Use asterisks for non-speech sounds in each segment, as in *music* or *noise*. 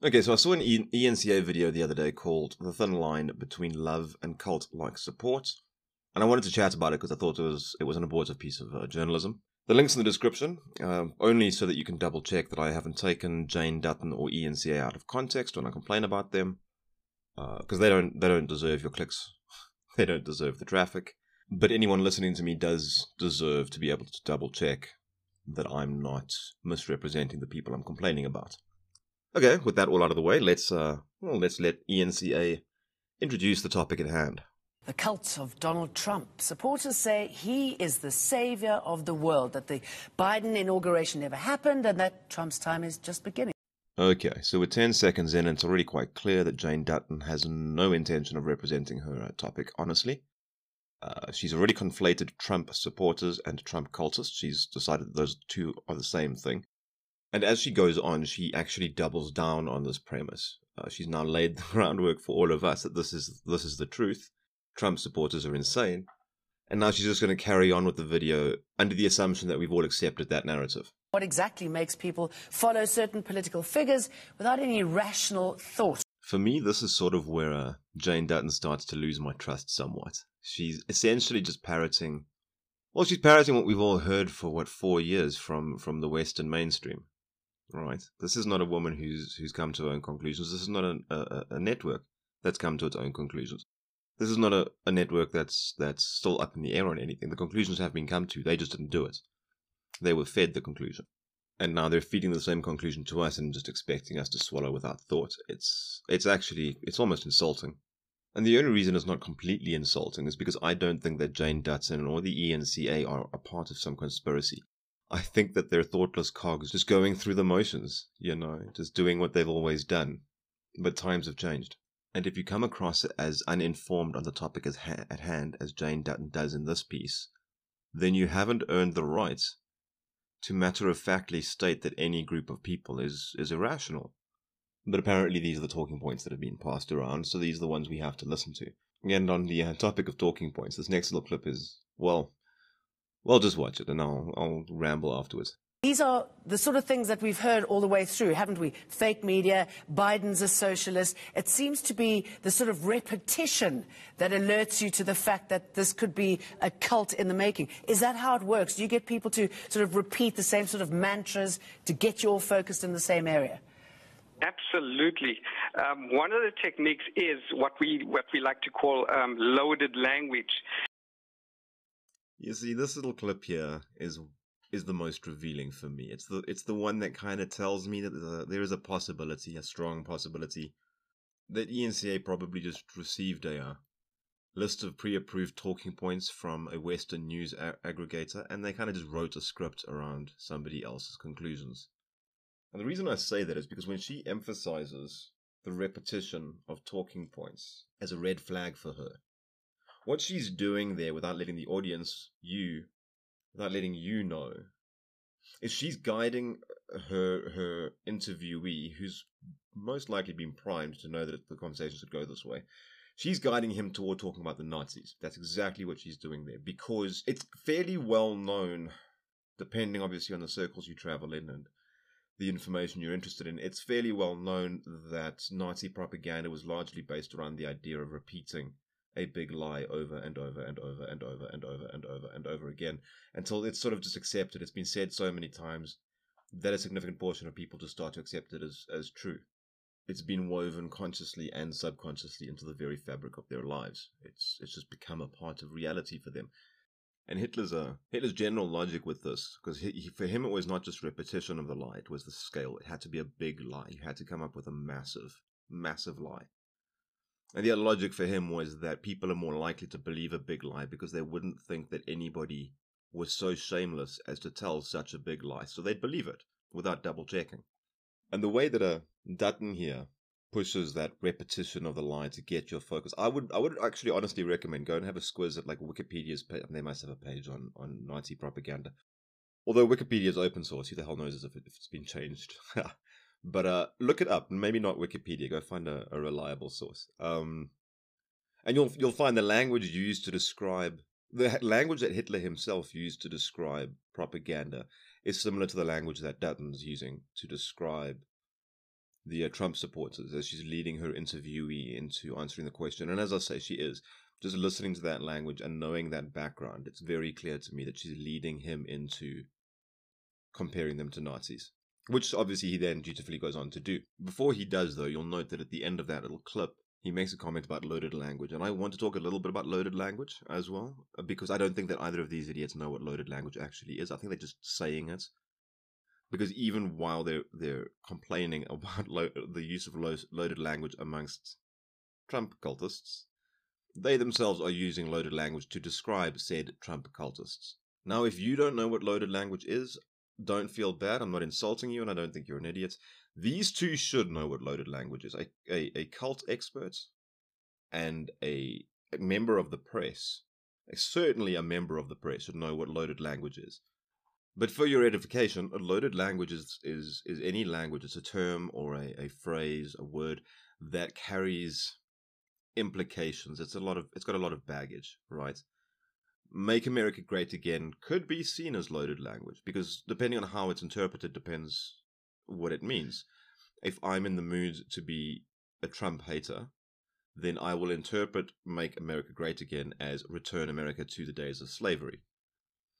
Okay, so I saw an ENCA video the other day called The Thin Line Between Love and Cult Like Support. And I wanted to chat about it because I thought it was it was an abortive piece of uh, journalism. The link's in the description, um, only so that you can double check that I haven't taken Jane Dutton or ENCA out of context when I complain about them, because uh, they don't they don't deserve your clicks, *laughs* they don't deserve the traffic. But anyone listening to me does deserve to be able to double check that I'm not misrepresenting the people I'm complaining about. Okay, with that all out of the way, let's uh, well, let's let ENCA introduce the topic at hand. The cult of Donald Trump. Supporters say he is the savior of the world, that the Biden inauguration never happened, and that Trump's time is just beginning. Okay, so we're 10 seconds in, and it's already quite clear that Jane Dutton has no intention of representing her uh, topic honestly. Uh, she's already conflated Trump supporters and Trump cultists. She's decided that those two are the same thing. And as she goes on, she actually doubles down on this premise. Uh, she's now laid *laughs* the groundwork for all of us that this is this is the truth. Trump supporters are insane, and now she's just going to carry on with the video under the assumption that we've all accepted that narrative. What exactly makes people follow certain political figures without any rational thought? For me, this is sort of where uh, Jane Dutton starts to lose my trust somewhat. She's essentially just parroting. Well, she's parroting what we've all heard for what four years from from the Western mainstream. Right. This is not a woman who's who's come to her own conclusions. This is not a, a, a network that's come to its own conclusions. This is not a, a network that's that's still up in the air on anything. The conclusions have been come to. They just didn't do it. They were fed the conclusion. And now they're feeding the same conclusion to us and just expecting us to swallow without thought. It's it's actually it's almost insulting. And the only reason it's not completely insulting is because I don't think that Jane Dutton or the ENCA are a part of some conspiracy. I think that they're thoughtless cogs just going through the motions, you know, just doing what they've always done. But times have changed. And if you come across as uninformed on the topic ha- at hand, as Jane Dutton does in this piece, then you haven't earned the right to matter of factly state that any group of people is, is irrational. But apparently, these are the talking points that have been passed around, so these are the ones we have to listen to. And on the uh, topic of talking points, this next little clip is, well, well, just watch it and I'll, I'll ramble afterwards. These are the sort of things that we've heard all the way through, haven't we? Fake media, Biden's a socialist. It seems to be the sort of repetition that alerts you to the fact that this could be a cult in the making. Is that how it works? Do you get people to sort of repeat the same sort of mantras to get you all focused in the same area? Absolutely. Um, one of the techniques is what we what we like to call um, loaded language. You see, this little clip here is is the most revealing for me. It's the it's the one that kind of tells me that there is a possibility, a strong possibility, that ENCA probably just received a uh, list of pre-approved talking points from a Western news a- aggregator, and they kind of just wrote a script around somebody else's conclusions. And the reason I say that is because when she emphasizes the repetition of talking points as a red flag for her, what she's doing there without letting the audience, you, without letting you know, is she's guiding her her interviewee, who's most likely been primed to know that the conversation should go this way. She's guiding him toward talking about the Nazis. That's exactly what she's doing there because it's fairly well known, depending obviously on the circles you travel in and the information you're interested in, it's fairly well known that Nazi propaganda was largely based around the idea of repeating a big lie over and over and over and over and over and over and over again until it's sort of just accepted. It's been said so many times that a significant portion of people just start to accept it as, as true. It's been woven consciously and subconsciously into the very fabric of their lives. It's it's just become a part of reality for them. And Hitler's uh, Hitler's general logic with this, because for him it was not just repetition of the lie; it was the scale. It had to be a big lie. You had to come up with a massive, massive lie. And the other logic for him was that people are more likely to believe a big lie because they wouldn't think that anybody was so shameless as to tell such a big lie. So they'd believe it without double checking. And the way that a Dutton here pushes that repetition of the lie to get your focus, I would I would actually honestly recommend go and have a squiz at like Wikipedia's page. They must have a page on, on Nazi propaganda. Although Wikipedia is open source, who the hell knows if, it, if it's been changed? *laughs* But uh, look it up. Maybe not Wikipedia. Go find a, a reliable source. Um, and you'll you'll find the language used to describe the language that Hitler himself used to describe propaganda is similar to the language that Dutton's using to describe the uh, Trump supporters as she's leading her interviewee into answering the question. And as I say, she is just listening to that language and knowing that background. It's very clear to me that she's leading him into comparing them to Nazis, which obviously he then dutifully goes on to do. Before he does, though, you'll note that at the end of that little clip, he makes a comment about loaded language. And I want to talk a little bit about loaded language as well, uh, because I don't think that either of these idiots know what loaded language actually is. I think they're just saying it because even while they're they're complaining *laughs* about lo- the use of lo- loaded language amongst Trump cultists, they themselves are using loaded language to describe said Trump cultists. Now, if you don't know what loaded language is, don't feel bad. I'm not insulting you, and I don't think you're an idiot. These two should know what loaded language is. A, a, a cult expert and a, a member of the press, certainly a member of the press, should know what loaded language is. But for your edification, a loaded language is, is, is any language. It's a term or a, a phrase, a word that carries implications. It's a lot of it's got a lot of baggage, right? Make America Great Again could be seen as loaded language because depending on how it's interpreted depends what it means. If I'm in the mood to be a Trump hater, then I will interpret Make America Great Again as return America to the days of slavery.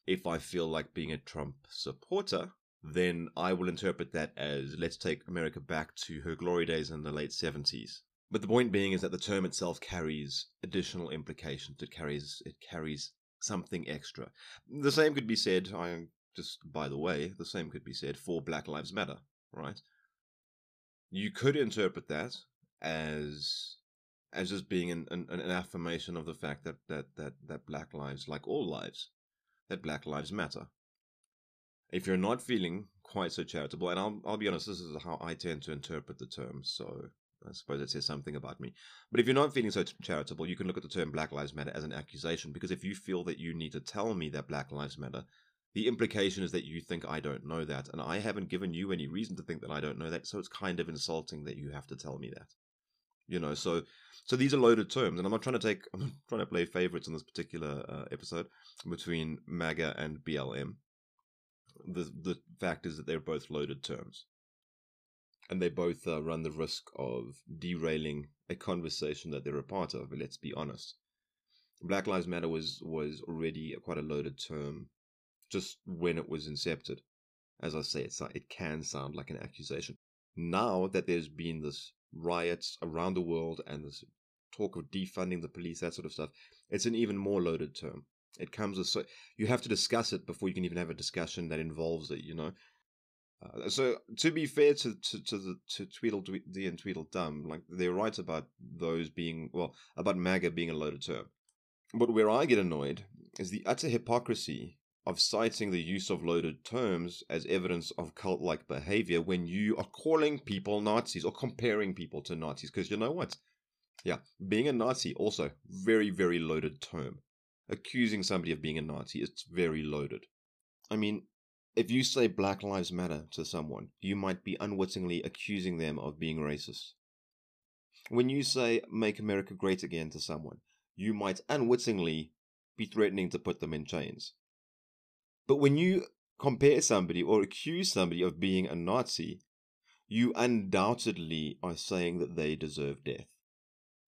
If I feel like being a Trump supporter, then I will interpret that as let's take America back to her glory days in the late 70s. But the point being is that the term itself carries additional implications. It carries it carries something extra. The same could be said, I just by the way, the same could be said for Black Lives Matter, right? You could interpret that as as just being an, an, an affirmation of the fact that, that that that black lives, like all lives, that Black Lives Matter. If you're not feeling quite so charitable, and I'll, I'll be honest, this is how I tend to interpret the term, so I suppose it says something about me. But if you're not feeling so charitable, you can look at the term Black Lives Matter as an accusation, because if you feel that you need to tell me that Black Lives Matter, the implication is that you think I don't know that, and I haven't given you any reason to think that I don't know that, so it's kind of insulting that you have to tell me that. You know, so so these are loaded terms, and I'm not trying to take *laughs* I'm not trying to play favorites in this particular uh, episode between MAGA and BLM. The the fact is that they're both loaded terms, and they both uh, run the risk of derailing a conversation that they're a part of. Let's be honest. Black Lives Matter was was already quite a loaded term, just when it was incepted. As I say, it's, it can sound like an accusation. Now that there's been this riots around the world and this talk of defunding the police, that sort of stuff, it's an even more loaded term. It comes with so you have to discuss it before you can even have a discussion that involves it. You know. Uh, so to be fair to to to the to Tweedledee and Tweedledum, like they're right about those being well about MAGA being a loaded term. But where I get annoyed is the utter hypocrisy of citing the use of loaded terms as evidence of cult like behavior when you are calling people Nazis or comparing people to Nazis. Because you know what? Yeah, being a Nazi, also very, very loaded term. Accusing somebody of being a Nazi, it's very loaded. I mean, if you say Black Lives Matter to someone, you might be unwittingly accusing them of being racist. When you say Make America Great Again to someone, you might unwittingly be threatening to put them in chains. But when you compare somebody or accuse somebody of being a Nazi, you undoubtedly are saying that they deserve death.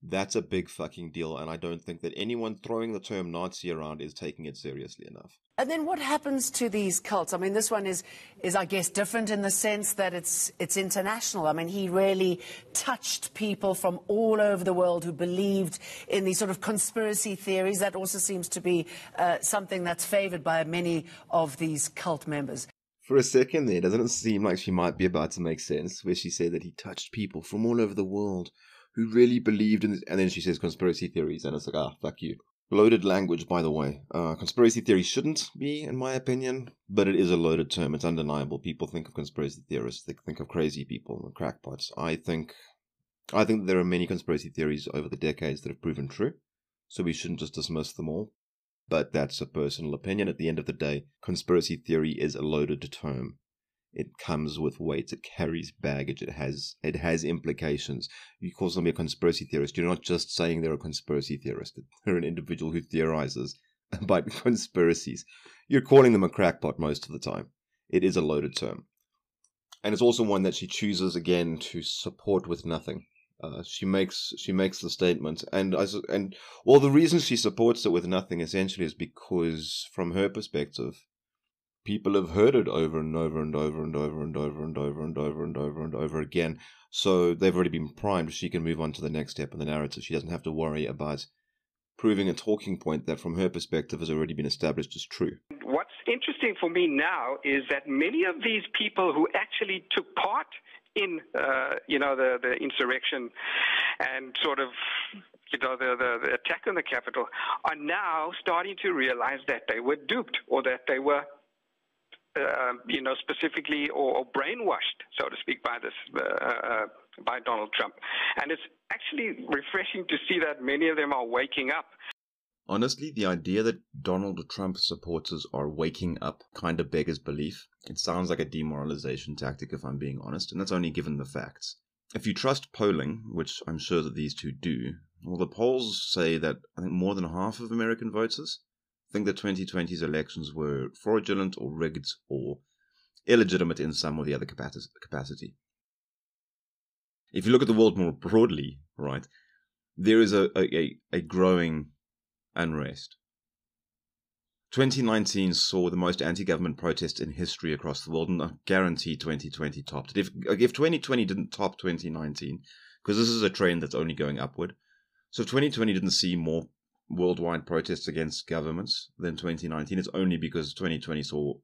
That's a big fucking deal, and I don't think that anyone throwing the term Nazi around is taking it seriously enough. And then what happens to these cults? I mean, this one is, is I guess, different in the sense that it's, it's international. I mean, he really touched people from all over the world who believed in these sort of conspiracy theories. That also seems to be uh, something that's favored by many of these cult members. For a second there, doesn't it seem like she might be about to make sense, where she said that he touched people from all over the world who really believed in this. And then she says conspiracy theories, and it's like, ah, fuck you. Loaded language, by the way. Uh, conspiracy theory shouldn't be, in my opinion, but it is a loaded term. It's undeniable. People think of conspiracy theorists. They think of crazy people and crackpots. I think, I think there are many conspiracy theories over the decades that have proven true. So we shouldn't just dismiss them all. But that's a personal opinion. At the end of the day, conspiracy theory is a loaded term it comes with weight it carries baggage it has it has implications. You call somebody a conspiracy theorist you're not just saying they're a conspiracy theorist *laughs* they're an individual who theorizes *laughs* about conspiracies. You're calling them a crackpot most of the time. It is a loaded term. And it's also one that she chooses again to support with nothing. Uh, she makes she makes the statement, and as and well, the reason she supports it with nothing essentially is because, from her perspective, people have heard it over and over and over and over and over and over and over and over and over again. So they've already been primed. She can move on to the next step in the narrative. She doesn't have to worry about proving a talking point that, from her perspective, has already been established as true. What's interesting for me now is that many of these people who actually took part in, uh, you know, the, the insurrection and sort of, you know, the, the, the attack on the Capitol are now starting to realize that they were duped or that they were uh, you know, specifically or, or, brainwashed, so to speak, by this uh, uh, by Donald Trump. And it's actually refreshing to see that many of them are waking up. Honestly, the idea that Donald Trump supporters are waking up kind of beggars belief. It sounds like a demoralization tactic, if I'm being honest, and that's only given the facts. If you trust polling, which I'm sure that these two do, well, the polls say that I think more than half of American voters think the 2020's elections were fraudulent or rigged or illegitimate in some or the other capacity. If you look at the world more broadly, right, there is a, a, a growing unrest. 2019 saw the most anti-government protests in history across the world, and I guarantee 2020 topped it. If if 2020 didn't top 2019, because this is a trend that's only going upward, so if 2020 didn't see more worldwide protests against governments than 2019. It's only because 2020 saw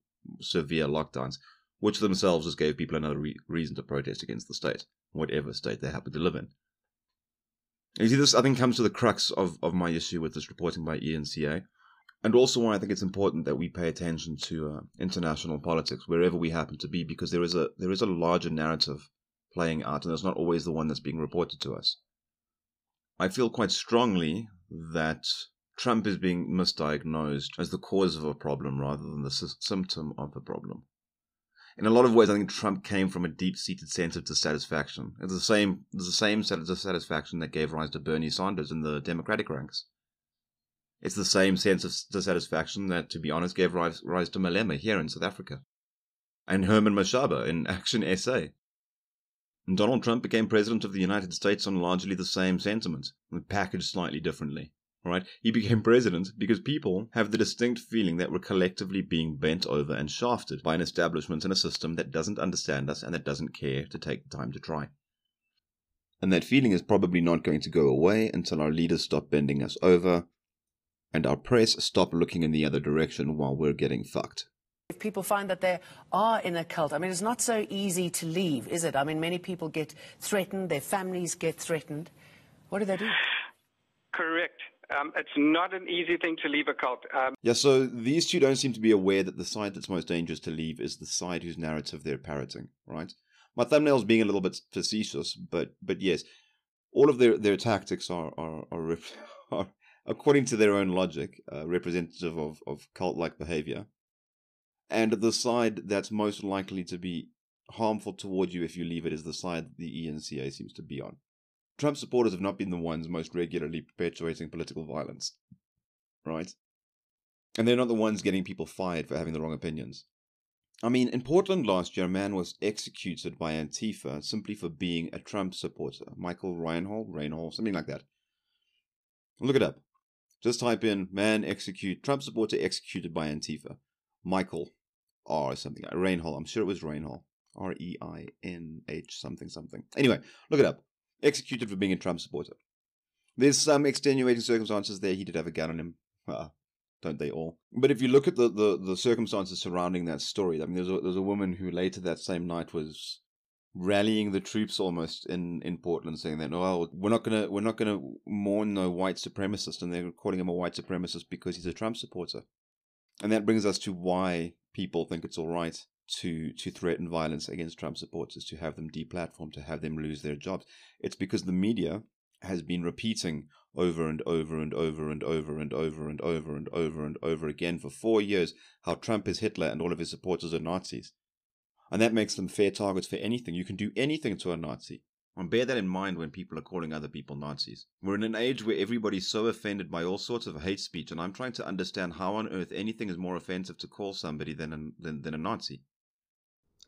severe lockdowns, which themselves just gave people another re- reason to protest against the state, whatever state they happen to live in. You see, this I think comes to the crux of, of my issue with this reporting by ENCA, and also why I think it's important that we pay attention to uh, international politics wherever we happen to be, because there is a there is a larger narrative playing out, and it's not always the one that's being reported to us. I feel quite strongly that Trump is being misdiagnosed as the cause of a problem rather than the symptom of a problem. In a lot of ways, I think Trump came from a deep-seated sense of dissatisfaction. It's the same, it's the same set of dissatisfaction that gave rise to Bernie Sanders in the Democratic ranks. It's the same sense of dissatisfaction that, to be honest, gave rise, rise to Malema here in South Africa, and Herman Mashaba in *laughs* Action SA. Donald Trump became president of the United States on largely the same sentiment, packaged slightly differently. Right? He became president because people have the distinct feeling that we're collectively being bent over and shafted by an establishment and a system that doesn't understand us and that doesn't care to take the time to try. And that feeling is probably not going to go away until our leaders stop bending us over and our press stop looking in the other direction while we're getting fucked. If people find that they are in a cult, I mean, it's not so easy to leave, is it? I mean, many people get threatened, their families get threatened. What do they do? Correct. Um, it's not an easy thing to leave a cult. Um, yeah, so these two don't seem to be aware that the side that's most dangerous to leave is the side whose narrative they're parroting, right? My thumbnail's being a little bit facetious, but but yes, all of their, their tactics are are, are, *laughs* are according to their own logic, uh, representative of, of cult like behavior and the side that's most likely to be harmful toward you if you leave it is the side that the ENCA seems to be on. Trump supporters have not been the ones most regularly perpetuating political violence, right? And they're not the ones getting people fired for having the wrong opinions. I mean, in Portland last year, a man was executed by Antifa simply for being a Trump supporter. Michael Reinhold, Reinhold, something like that. Look it up. Just type in man execute Trump supporter executed by Antifa. Michael R something. Reinhold. I'm sure it was Reinhold. R E I N H something something. Anyway, look it up. Executed for being a Trump supporter. There's some extenuating circumstances there. He did have a gun on him. Uh, *laughs* don't they all? But if you look at the, the, the circumstances surrounding that story, I mean, there's a, there's a woman who later that same night was rallying the troops almost in, in Portland, saying that, oh, we're not gonna we're not gonna mourn no white supremacist, and they're calling him a white supremacist because he's a Trump supporter. And that brings us to why people think it's all right to to threaten violence against Trump supporters, to have them deplatformed, to have them lose their jobs. It's because the media has been repeating over and over and over and over and over and over and over and over again for four years how Trump is Hitler and all of his supporters are Nazis. And that makes them fair targets for anything. You can do anything to a Nazi. And bear that in mind when people are calling other people Nazis. We're in an age where everybody's so offended by all sorts of hate speech, and I'm trying to understand how on earth anything is more offensive to call somebody than a, than, than a Nazi.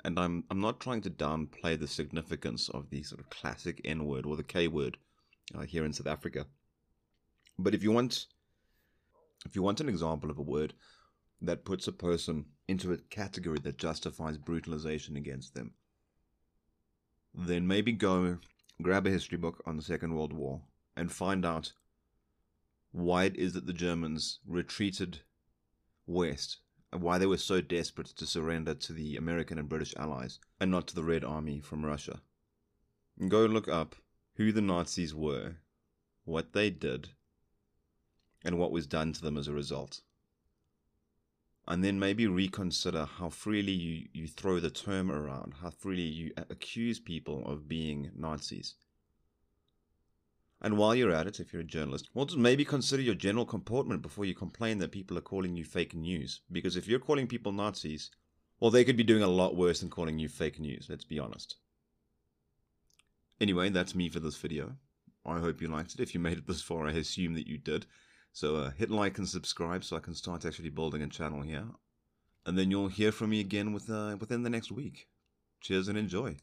and I'm I'm not trying to downplay the significance of the sort of classic N word or the K word uh, here in South Africa. But if you want if you want an example of a word that puts a person into a category that justifies brutalization against them, then maybe go grab a history book on the Second World War and find out why it is that the Germans retreated west and why they were so desperate to surrender to the American and British allies and not to the Red Army from Russia. Go look up who the Nazis were, what they did, and what was done to them as a result. And then maybe reconsider how freely you, you throw the term around, how freely you accuse people of being Nazis. And while you're at it, if you're a journalist, well, maybe consider your general comportment before you complain that people are calling you fake news. Because if you're calling people Nazis, well, they could be doing a lot worse than calling you fake news, let's be honest. Anyway, that's me for this video. I hope you liked it. If you made it this far, I assume that you did. So uh, hit like and subscribe so I can start actually building a channel here. And then you'll hear from me again with, uh, within the next week. Cheers and enjoy.